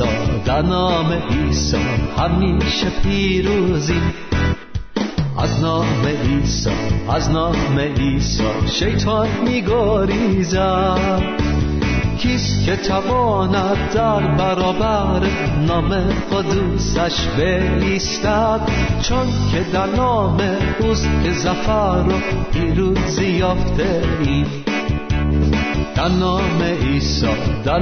عیسی در نام عیسی همیشه پیروزی. از نام عیسی از نام عیسی شیطان میگریزد. کیست که تواند در برابر نام قدوسش بیستد چون که در نام اوست که زفر و پیروزی یافته ایم. در نام عیسی در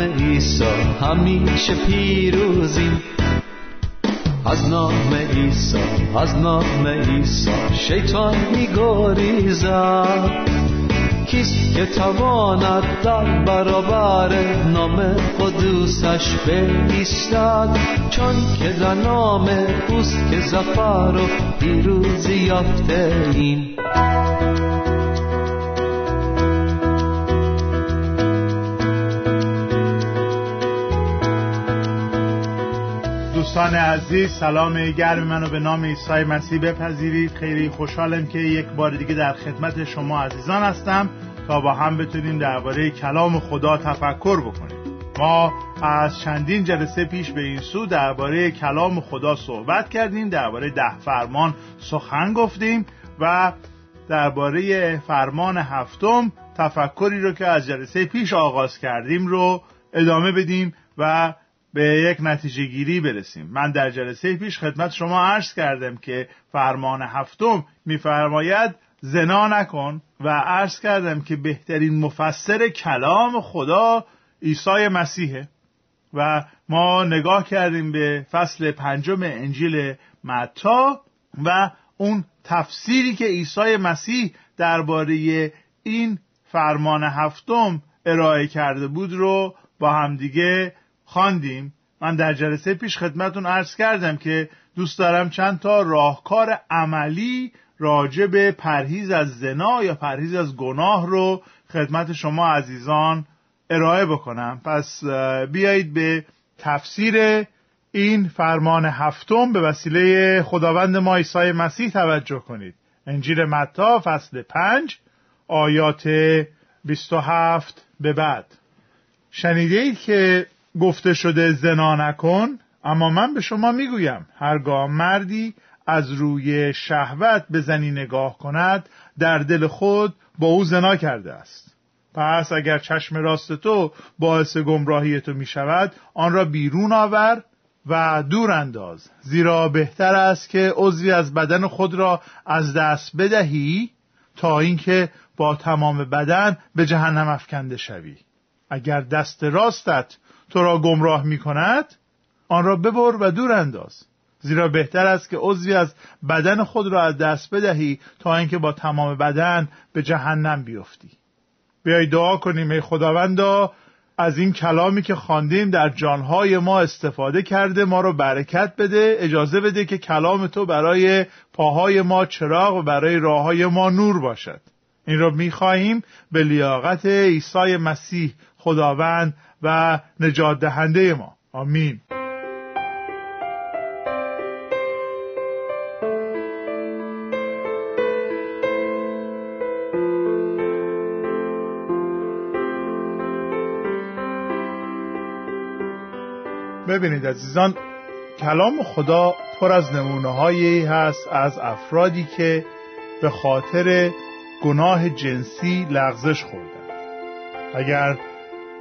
عیسی همیشه پیروزیم. از نام عیسی از نام عیسی شیطان میگریزد. کیست که تواند در برابر نام قدوسش بیستد چون که در نام اوست که زفر و پیروزی یافته ایم. دوستان عزیز سلام گرم منو به نام عیسی مسیح بپذیرید. خیلی خوشحالم که یک بار دیگه در خدمت شما عزیزان هستم تا با هم بتونیم درباره کلام خدا تفکر بکنیم. ما از چندین جلسه پیش به این سو درباره کلام خدا صحبت کردیم درباره ده فرمان سخن گفتیم و درباره فرمان هفتم تفکری رو که از جلسه پیش آغاز کردیم رو ادامه بدیم و به یک نتیجه گیری برسیم. من در جلسه پیش خدمت شما عرض کردم که فرمان هفتم میفرماید زنا نکن و عرض کردم که بهترین مفسر کلام خدا عیسی مسیحه و ما نگاه کردیم به فصل پنجم انجیل متا و اون تفسیری که عیسی مسیح درباره این فرمان هفتم ارائه کرده بود رو با همدیگه خواندیم. من در جلسه پیش خدمتون عرض کردم که دوست دارم چند تا راهکار عملی راجع به پرهیز از زنا یا پرهیز از گناه رو خدمت شما عزیزان ارائه بکنم. پس بیایید به تفسیر این فرمان هفتم به وسیله خداوند ما عیسی مسیح توجه کنید. انجیل متا فصل پنج آیات 27 به بعد. شنیده اید که گفته شده زنا نکن اما من به شما می‌گویم هرگاه مردی از روی شهوت به زنی نگاه کند در دل خود با او زنا کرده است. پس اگر چشم راست تو باعث گمراهی تو می شود آن را بیرون آور و دور انداز. زیرا بهتر است که عضوی از بدن خود را از دست بدهی تا اینکه با تمام بدن به جهنم افکنده شوی. اگر دست راستت تو را گمراه می کند آن را ببر و دور انداز. زیرا بهتر است که عضوی از بدن خود را از دست بدهی تا اینکه با تمام بدن به جهنم بیفتی. بیای دعا کنیم ای خداوندا از این کلامی که خواندیم در جانهای ما استفاده کرده ما رو برکت بده اجازه بده که کلام تو برای پاهای ما چراغ و برای راه ما نور باشد. این را می‌خواهیم به لیاقت عیسی مسیح خداوند و نجات دهنده ما. آمین. ببینید عزیزان کلام خدا پر از نمونه هایی هست از افرادی که به خاطر گناه جنسی لغزش خوردن. اگر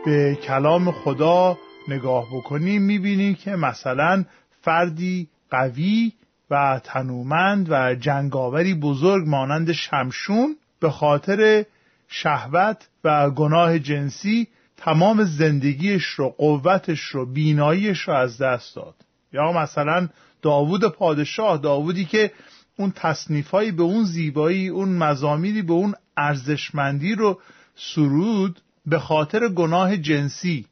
به کلام خدا نگاه بکنیم می‌بینیم که مثلا فردی قوی و تنومند و جنگاوری بزرگ مانند شمشون به خاطر شهوت و گناه جنسی تمام زندگیش رو قوتش رو بیناییش رو از دست داد. یا مثلا داوود پادشاه داوودی که اون تصنیفایی به اون زیبایی اون مزامیری به اون ارزشمندی رو سرود به خاطر گناه جنسی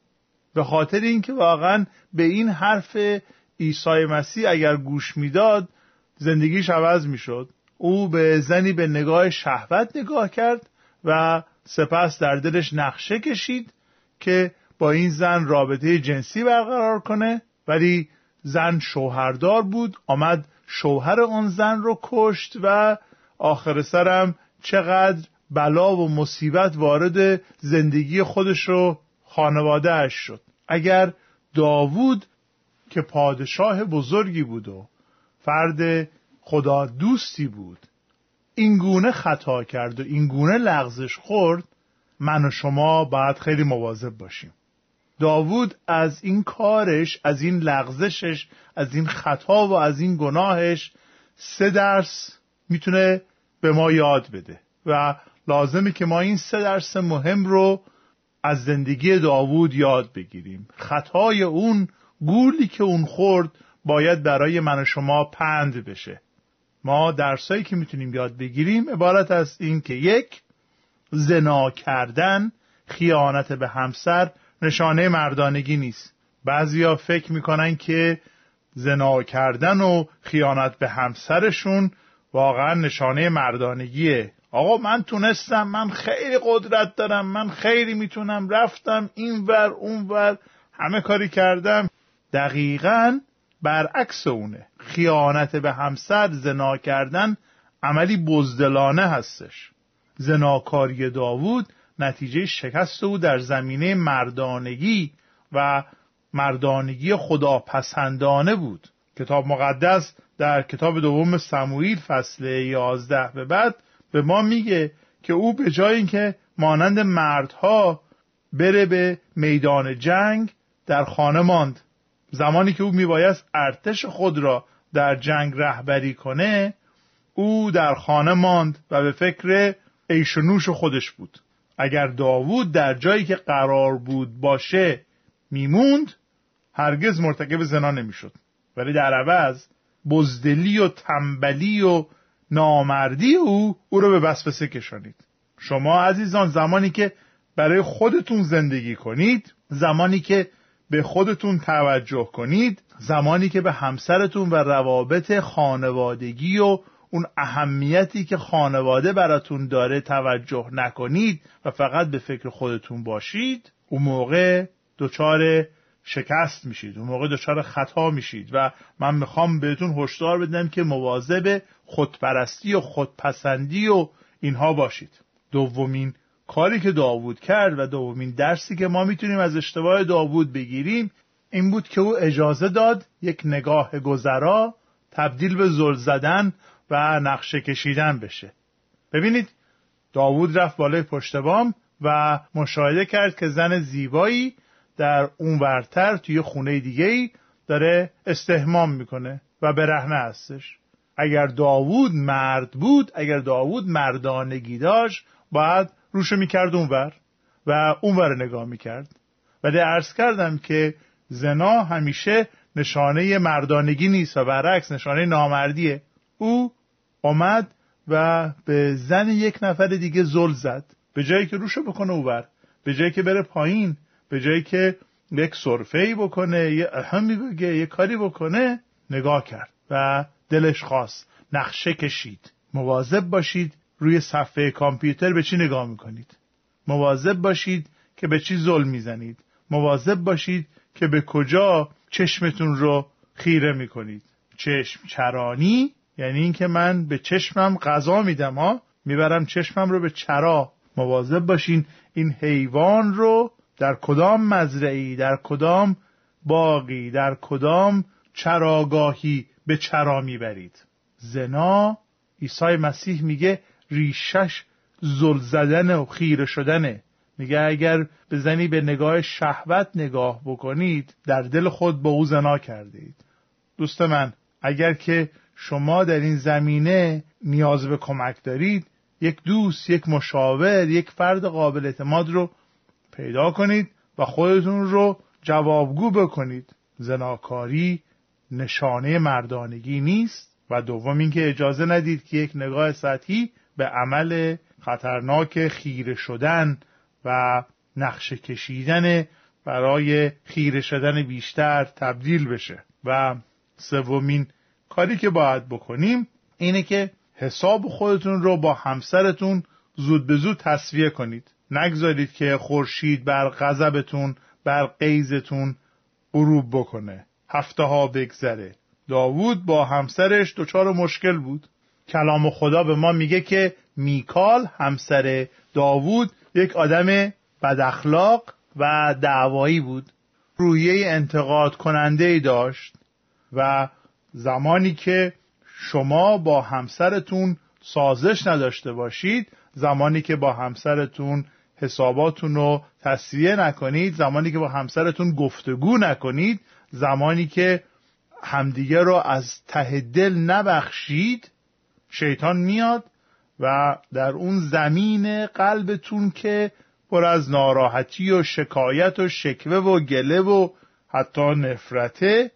به خاطر اینکه واقعا به این حرف عیسی مسیح اگر گوش می‌داد زندگیش عوض می‌شد. او به زنی به نگاه شهوت نگاه کرد و سپس در دلش نقشه کشید که با این زن رابطه جنسی برقرار کنه. ولی زن شوهردار بود آمد شوهر اون زن رو کشت و آخر سرم چقدر بلا و مصیبت وارد زندگی خودش رو خانواده اش شد. اگر داوود که پادشاه بزرگی بود و فرد خدا دوستی بود این گونه خطا کرد و این گونه لغزش خورد من و شما باید خیلی مواظب باشیم. داوود از این کارش از این لغزشش از این خطا و از این گناهش سه درس می‌تونه به ما یاد بده و لازمه که ما این سه درس مهم رو از زندگی داوود یاد بگیریم. خطای اون گولی که اون خورد باید برای من و شما پند بشه. ما درسایی که می‌تونیم یاد بگیریم عبارت از این که یک زنا کردن خیانت به همسر نشانه مردانگی نیست. بعضیا فکر می‌کنن که زنا کردن و خیانت به همسرشون واقعا نشانه مردانگیه. آقا من تونستم من خیلی قدرت دارم من خیلی می‌تونم رفتم این ور اون ور. همه کاری کردم. دقیقا برعکس اونه. خیانت به همسر زنا کردن عملی بزدلانه هستش. زناکاری داوود نتیجه شکست او در زمینه مردانگی و مردانگی خداپسندانه بود. کتاب مقدس در کتاب دوم سموئیل فصل یازده به بعد به ما میگه که او به جای اینکه مانند مردها بره به میدان جنگ در خانه ماند. زمانی که او میبایست ارتش خود را در جنگ رهبری کنه او در خانه ماند و به فکر عیش و نوش خودش بود. اگر داوود در جایی که قرار بود باشه میموند هرگز مرتکب زنا نمی‌شد. ولی در عوض بزدلی و تنبلی و نامردی او او رو به وسوسه کشانید. شما عزیزان زمانی که برای خودتون زندگی کنید زمانی که به خودتون توجه کنید زمانی که به همسرتون و روابط خانوادگی و اون اهمیتی که خانواده براتون داره توجه نکنید و فقط به فکر خودتون باشید اون موقع دچار شکست میشید اون موقع دچار خطا میشید. و من می‌خوام بهتون هشدار بدم که مواظب خودپرستی و خودپسندی و اینها باشید. دومین کاری که داوود کرد و دومین درسی که ما می‌تونیم از اشتباه داوود بگیریم این بود که او اجازه داد یک نگاه گذرا تبدیل به زل زدن و نقشه کشیدن بشه. ببینید داوود رفت بالای پشت بام و مشاهده کرد که زن زیبایی در اون ورتر توی خونه دیگه ای داره استهمام می‌کنه و برهنه هستش. اگر داوود مرد بود اگر داوود مردانگی داشت باید روشو می‌کرد اونور و اونور نگاه می‌کرد. ولی عرض کردم که زنا همیشه نشانه مردانگی نیست و برعکس نشانه نامردیه. او آمد و به زن یک نفر دیگه زل زد. به جایی که روشو بکنه اوور به جایی که بره پایین به جایی که یک صرفه بکنه یه اهمی بگه یه کاری بکنه نگاه کرد. و دلش خواست. نقشه کشید. مواظب باشید روی صفحه کامپیوتر به چی نگاه می‌کنید. مواظب باشید که به چی ظلم می‌زنید. مواظب باشید که به کجا چشمتون رو خیره می‌کنید. چشم چرانی یعنی اینکه من به چشمم غذا میدم ها؟ می‌برم چشمم رو به چرا. مواظب باشین این حیوان رو در کدام مزرعی در کدام باقی در کدام چراگاهی به چرا می‌برید. زنا عیسی مسیح میگه ریشش زل زدن و خیره شدنه. میگه اگر بزنی به نگاه شهوت نگاه بکنید در دل خود با او زنا کردید. دوست من اگر که شما در این زمینه نیاز به کمک دارید یک دوست یک مشاور یک فرد قابل اعتماد رو پیدا کنید و خودتون رو جوابگو بکنید. زناکاری نشانه مردانگی نیست و دوم اینکه اجازه ندید که یک نگاه سطحی به عمل خطرناک خیره شدن و نقشه کشیدن برای خیره شدن بیشتر تبدیل بشه. و سومین کاری که باید بکنیم اینه که حساب خودتون رو با همسرتون زود به زود تصویه کنید. نگذارید که خورشید بر غضبتون بر قیزتون غروب بکنه. هفته ها بگذره. داوود با همسرش دچار مشکل بود. کلام خدا به ما میگه که میکال همسر داوود یک آدم بداخلاق و دعوایی بود. رویه انتقاد کننده ای داشت و زمانی که شما با همسرتون سازش نداشته باشید زمانی که با همسرتون حساباتون رو تصویه نکنید زمانی که با همسرتون گفتگو نکنید زمانی که همدیگه رو از ته دل نبخشید شیطان میاد و در اون زمین قلبتون که پر از ناراحتی و شکایت و شکوه و گله و حتی نفرته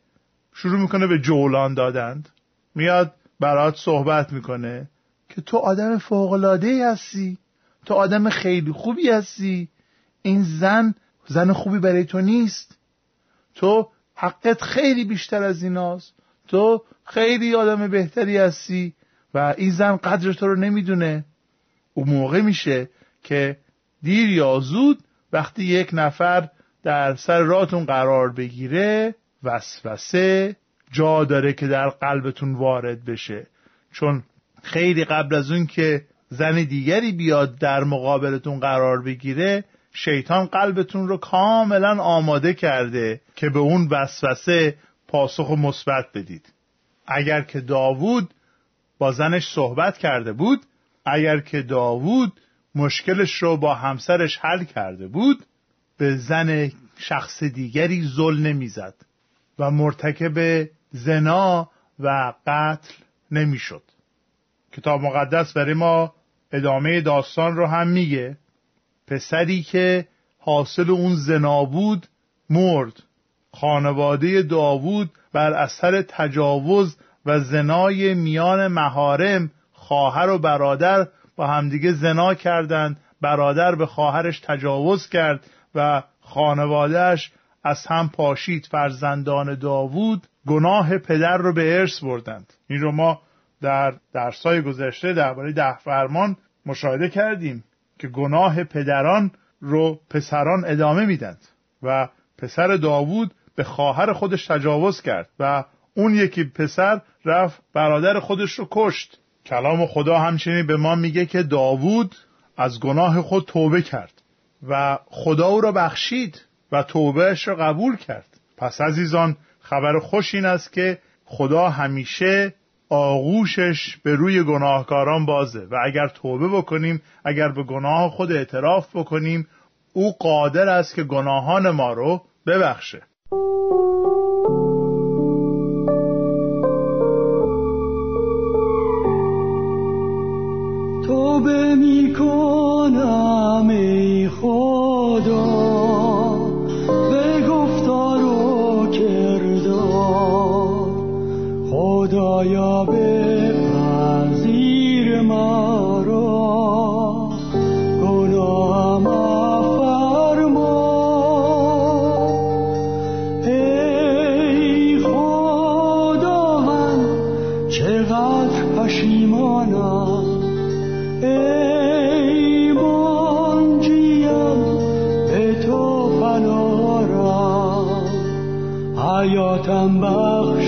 شروع می‌کنه به جولان دادند. میاد برات صحبت می‌کنه که تو آدم فوقلاده هستی تو آدم خیلی خوبی هستی این زن زن خوبی برای تو نیست. تو حقت خیلی بیشتر از ایناست. تو خیلی آدم بهتری هستی و این زن قدر تو رو نمی‌دونه. اون موقع میشه که دیر یا زود وقتی یک نفر در سر راتون قرار بگیره وسوسه جا داره که در قلبتون وارد بشه. چون خیلی قبل از اون که زن دیگری بیاد در مقابلتون قرار بگیره شیطان قلبتون رو کاملا آماده کرده که به اون وسوسه پاسخ مثبت بدید. اگر که داوود با زنش صحبت کرده بود اگر که داوود مشکلش رو با همسرش حل کرده بود به زن شخص دیگری زل نمی‌زد و مرتکب زنا و قتل نمی‌شد. کتاب مقدس برای ما ادامه داستان رو هم میگه. پسری که حاصل اون زنا بود مرد. خانواده داوود بر اثر تجاوز و زنای میان مهارم خواهر و برادر با همدیگه زنا کردند. برادر به خواهرش تجاوز کرد و خانوادهش از هم پاشید. فرزندان داوود گناه پدر رو به ارث بردند. این رو ما در درسای گذشته درباره ده فرمان مشاهده کردیم. که گناه پدران رو پسران ادامه میدند و پسر داوود به خواهر خودش تجاوز کرد و اون یکی پسر رفت برادر خودش رو کشت. کلام خدا همچنین به ما میگه که داوود از گناه خود توبه کرد و خدا او را بخشید و توبهش را قبول کرد. پس عزیزان خبر خوش این است که خدا همیشه آغوشش به روی گناهکاران بازه و اگر توبه بکنیم اگر به گناه خود اعتراف بکنیم او قادر است که گناهان ما رو ببخشه. خدایا به پذیر مرا گناهم افرما ای خدا من چقدر پشیمانم. ای منجیم به تو پنارم حیاتم بخشا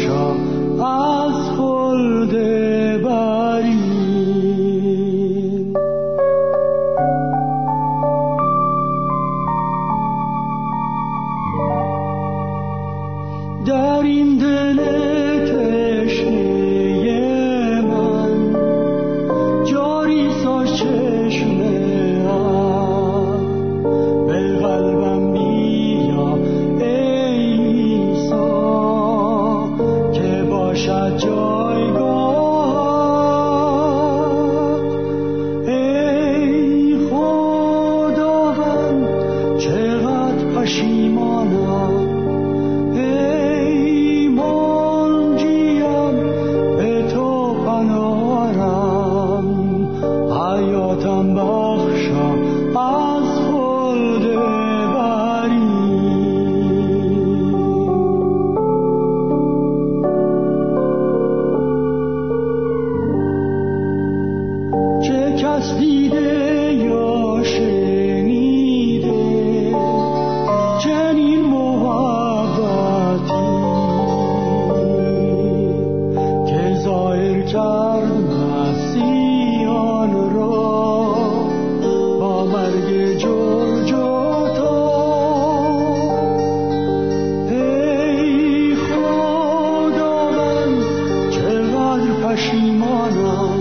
پشیمانم پشیمانم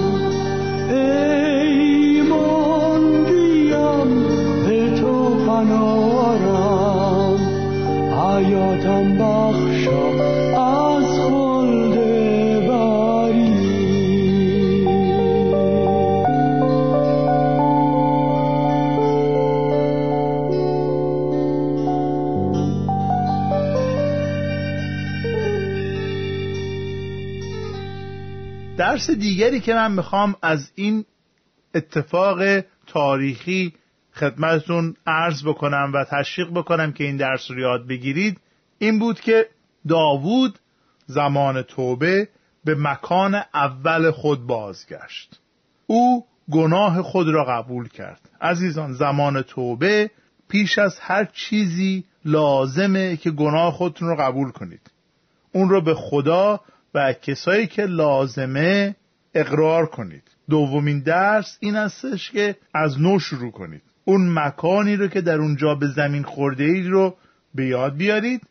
درس دیگری که من می‌خوام از این اتفاق تاریخی خدمتتون عرض بکنم و تشویق بکنم که این درس رو یاد بگیرید این بود که داوود زمان توبه به مکان اول خود بازگشت. او گناه خود را قبول کرد. عزیزان زمان توبه پیش از هر چیزی لازمه که گناه خودتون رو قبول کنید. اون رو به خدا و کسایی که لازمه اقرار کنید. دومین درس این هستش که از نو شروع کنید. اون مکانی رو که در اونجا به زمین خورده اید رو به یاد بیارید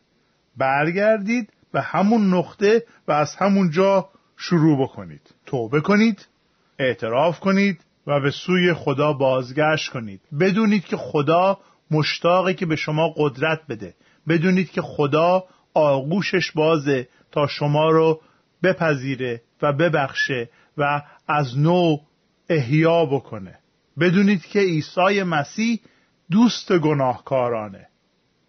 برگردید و همون نقطه و از همون جا شروع بکنید. توبه کنید اعتراف کنید و به سوی خدا بازگشت کنید. بدونید که خدا مشتاقه که به شما قدرت بده. بدونید که خدا آغوشش بازه تا شما رو بپذیره و ببخشه و از نو احیا بکنه. بدونید که عیسی مسیح دوست گناهکارانه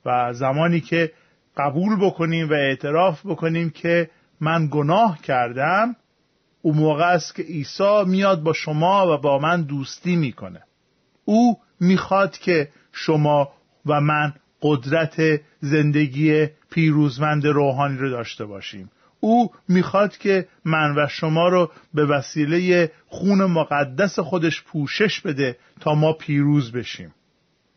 و زمانی که قبول بکنیم و اعتراف بکنیم که من گناه کردم او موقع است که عیسی میاد با شما و با من دوستی می‌کنه. او می‌خواد که شما و من قدرت زندگی پیروزمند روحانی رو داشته باشیم. او می‌خواد که من و شما رو به وسیله خون مقدس خودش پوشش بده تا ما پیروز بشیم.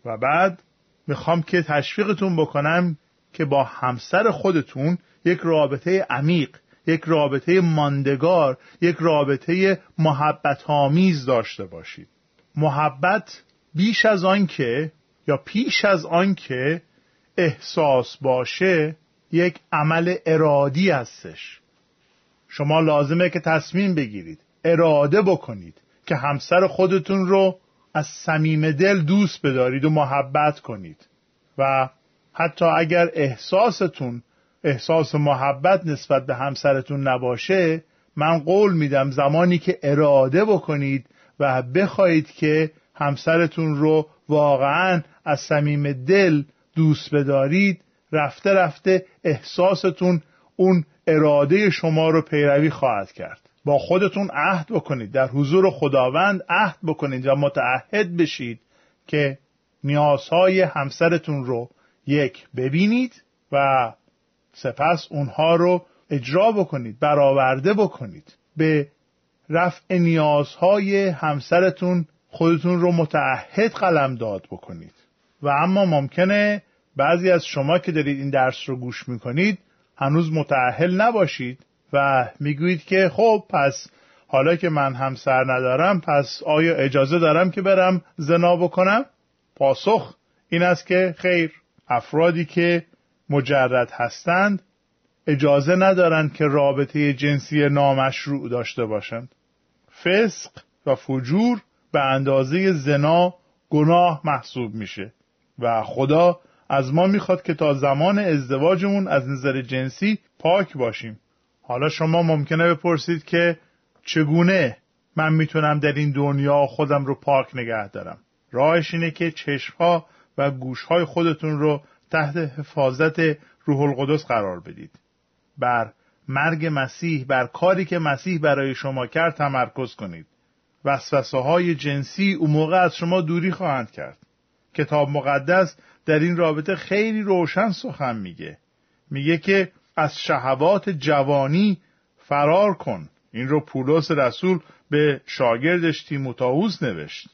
و بعد می‌خوام که تشویقتون بکنم که با همسر خودتون یک رابطه عمیق یک رابطه ماندگار یک رابطه محبت آمیز داشته باشید. محبت بیش از آن که یا پیش از آن که احساس باشه یک عمل ارادی هستش. شما لازمه که تصمیم بگیرید اراده بکنید که همسر خودتون رو از صمیم دل دوست بدارید و محبت کنید. و حتی اگر احساستون احساس محبت نسبت به همسرتون نباشه من قول میدم زمانی که اراده بکنید و بخواهید که همسرتون رو واقعا از صمیم دل دوست بدارید رفته رفته احساستون اون اراده شما رو پیروی خواهد کرد. با خودتون عهد بکنید. در حضور خداوند عهد بکنید و متعهد بشید که نیازهای همسرتون رو یک ببینید و سپس اونها رو اجرا بکنید برآورده بکنید. به رفع نیازهای همسرتون خودتون رو متعهد قلم داد بکنید. و اما ممکنه بعضی از شما که دارید این درس رو گوش می‌کنید هنوز متعهل نباشید و می‌گویید که خب پس حالا که من همسر ندارم پس آیا اجازه دارم که برم زنا بکنم؟ پاسخ این است که خیر افرادی که مجرد هستند اجازه ندارند که رابطه جنسی نامشروع داشته باشند فسق و فجور به اندازه زنا گناه محسوب میشه و خدا از ما می‌خواد که تا زمان ازدواجمون از نظر جنسی پاک باشیم. حالا شما ممکنه بپرسید که چگونه من می‌تونم در این دنیا خودم رو پاک نگه دارم؟ راهش اینه که چشمها و گوشهای خودتون رو تحت حفاظت روح القدس قرار بدید. بر مرگ مسیح بر کاری که مسیح برای شما کرد تمرکز کنید. وسوسه های جنسی اون موقع از شما دوری خواهند کرد. کتاب مقدس در این رابطه خیلی روشن سخن میگه. میگه که از شهوات جوانی فرار کن. این رو پولس رسول به شاگردش تیموتائوس نوشت.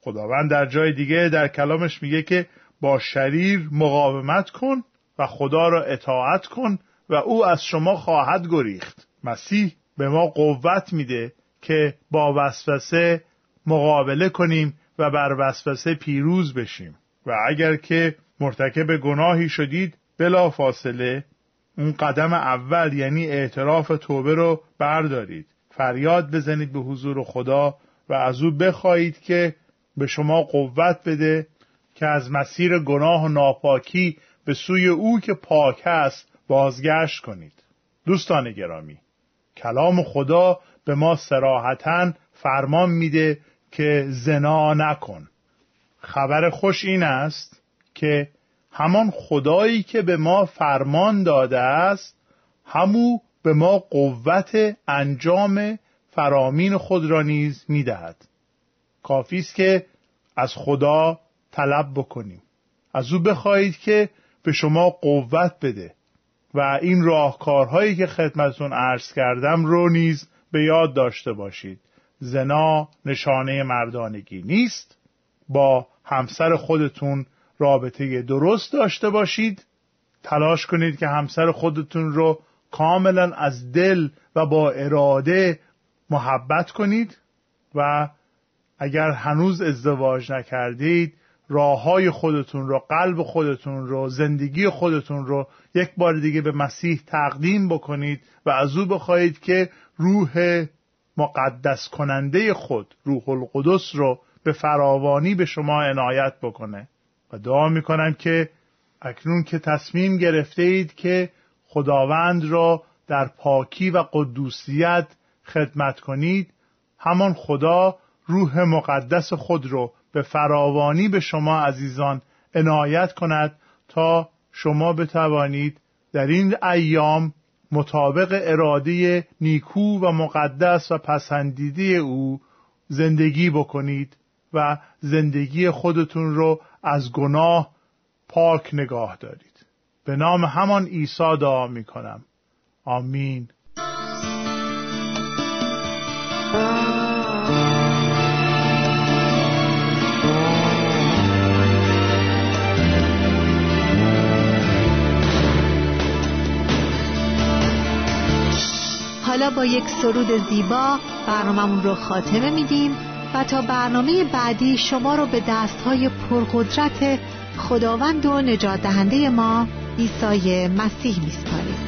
خداوند در جای دیگه در کلامش میگه که با شریر مقاومت کن و خدا را اطاعت کن و او از شما خواهد گریخت. مسیح به ما قوت میده که با وسوسه مقابله کنیم و بر وسوسه پیروز بشیم. و اگر که مرتکب گناهی شدید بلا فاصله اون قدم اول یعنی اعتراف توبه رو بردارید. فریاد بزنید به حضور خدا و از او بخواهید که به شما قوت بده که از مسیر گناه و ناپاکی به سوی او که پاک است بازگشت کنید. دوستان گرامی کلام خدا به ما سراحتا فرمان میده که زنا نکن. خبر خوش این است که همان خدایی که به ما فرمان داده است همو به ما قوت انجام فرامین خود را نیز می‌دهد. کافی است که از خدا طلب بکنیم. از او بخواهید که به شما قوت بده و این راهکارهایی که خدمتتون عرض کردم رو نیز به یاد داشته باشید. زنا نشانه مردانگی نیست. با همسر خودتون رابطه درست داشته باشید. تلاش کنید که همسر خودتون رو کاملا از دل و با اراده محبت کنید و اگر هنوز ازدواج نکردید راه های خودتون رو قلب خودتون رو زندگی خودتون رو یک بار دیگه به مسیح تقدیم بکنید و از او بخواهید که روح مقدس کننده خود روح القدس رو به فراوانی به شما عنایت بکنه. و دعا می‌کنم که اکنون که تصمیم گرفته اید که خداوند را در پاکی و قدوسیت خدمت کنید همان خدا روح مقدس خود رو به فراوانی به شما عزیزان عنایت کند تا شما بتوانید در این ایام مطابق اراده نیکو و مقدس و پسندیده او زندگی بکنید و زندگی خودتون رو از گناه پاک نگاه دارید. به نام همان عیسی دعا می کنم آمین. با یک سرود زیبا برنامهمون رو خاتمه میدیم و تا برنامه بعدی شما رو به دستهای پرقدرت خداوند و نجات دهنده ما عیسی مسیح میسپاریم.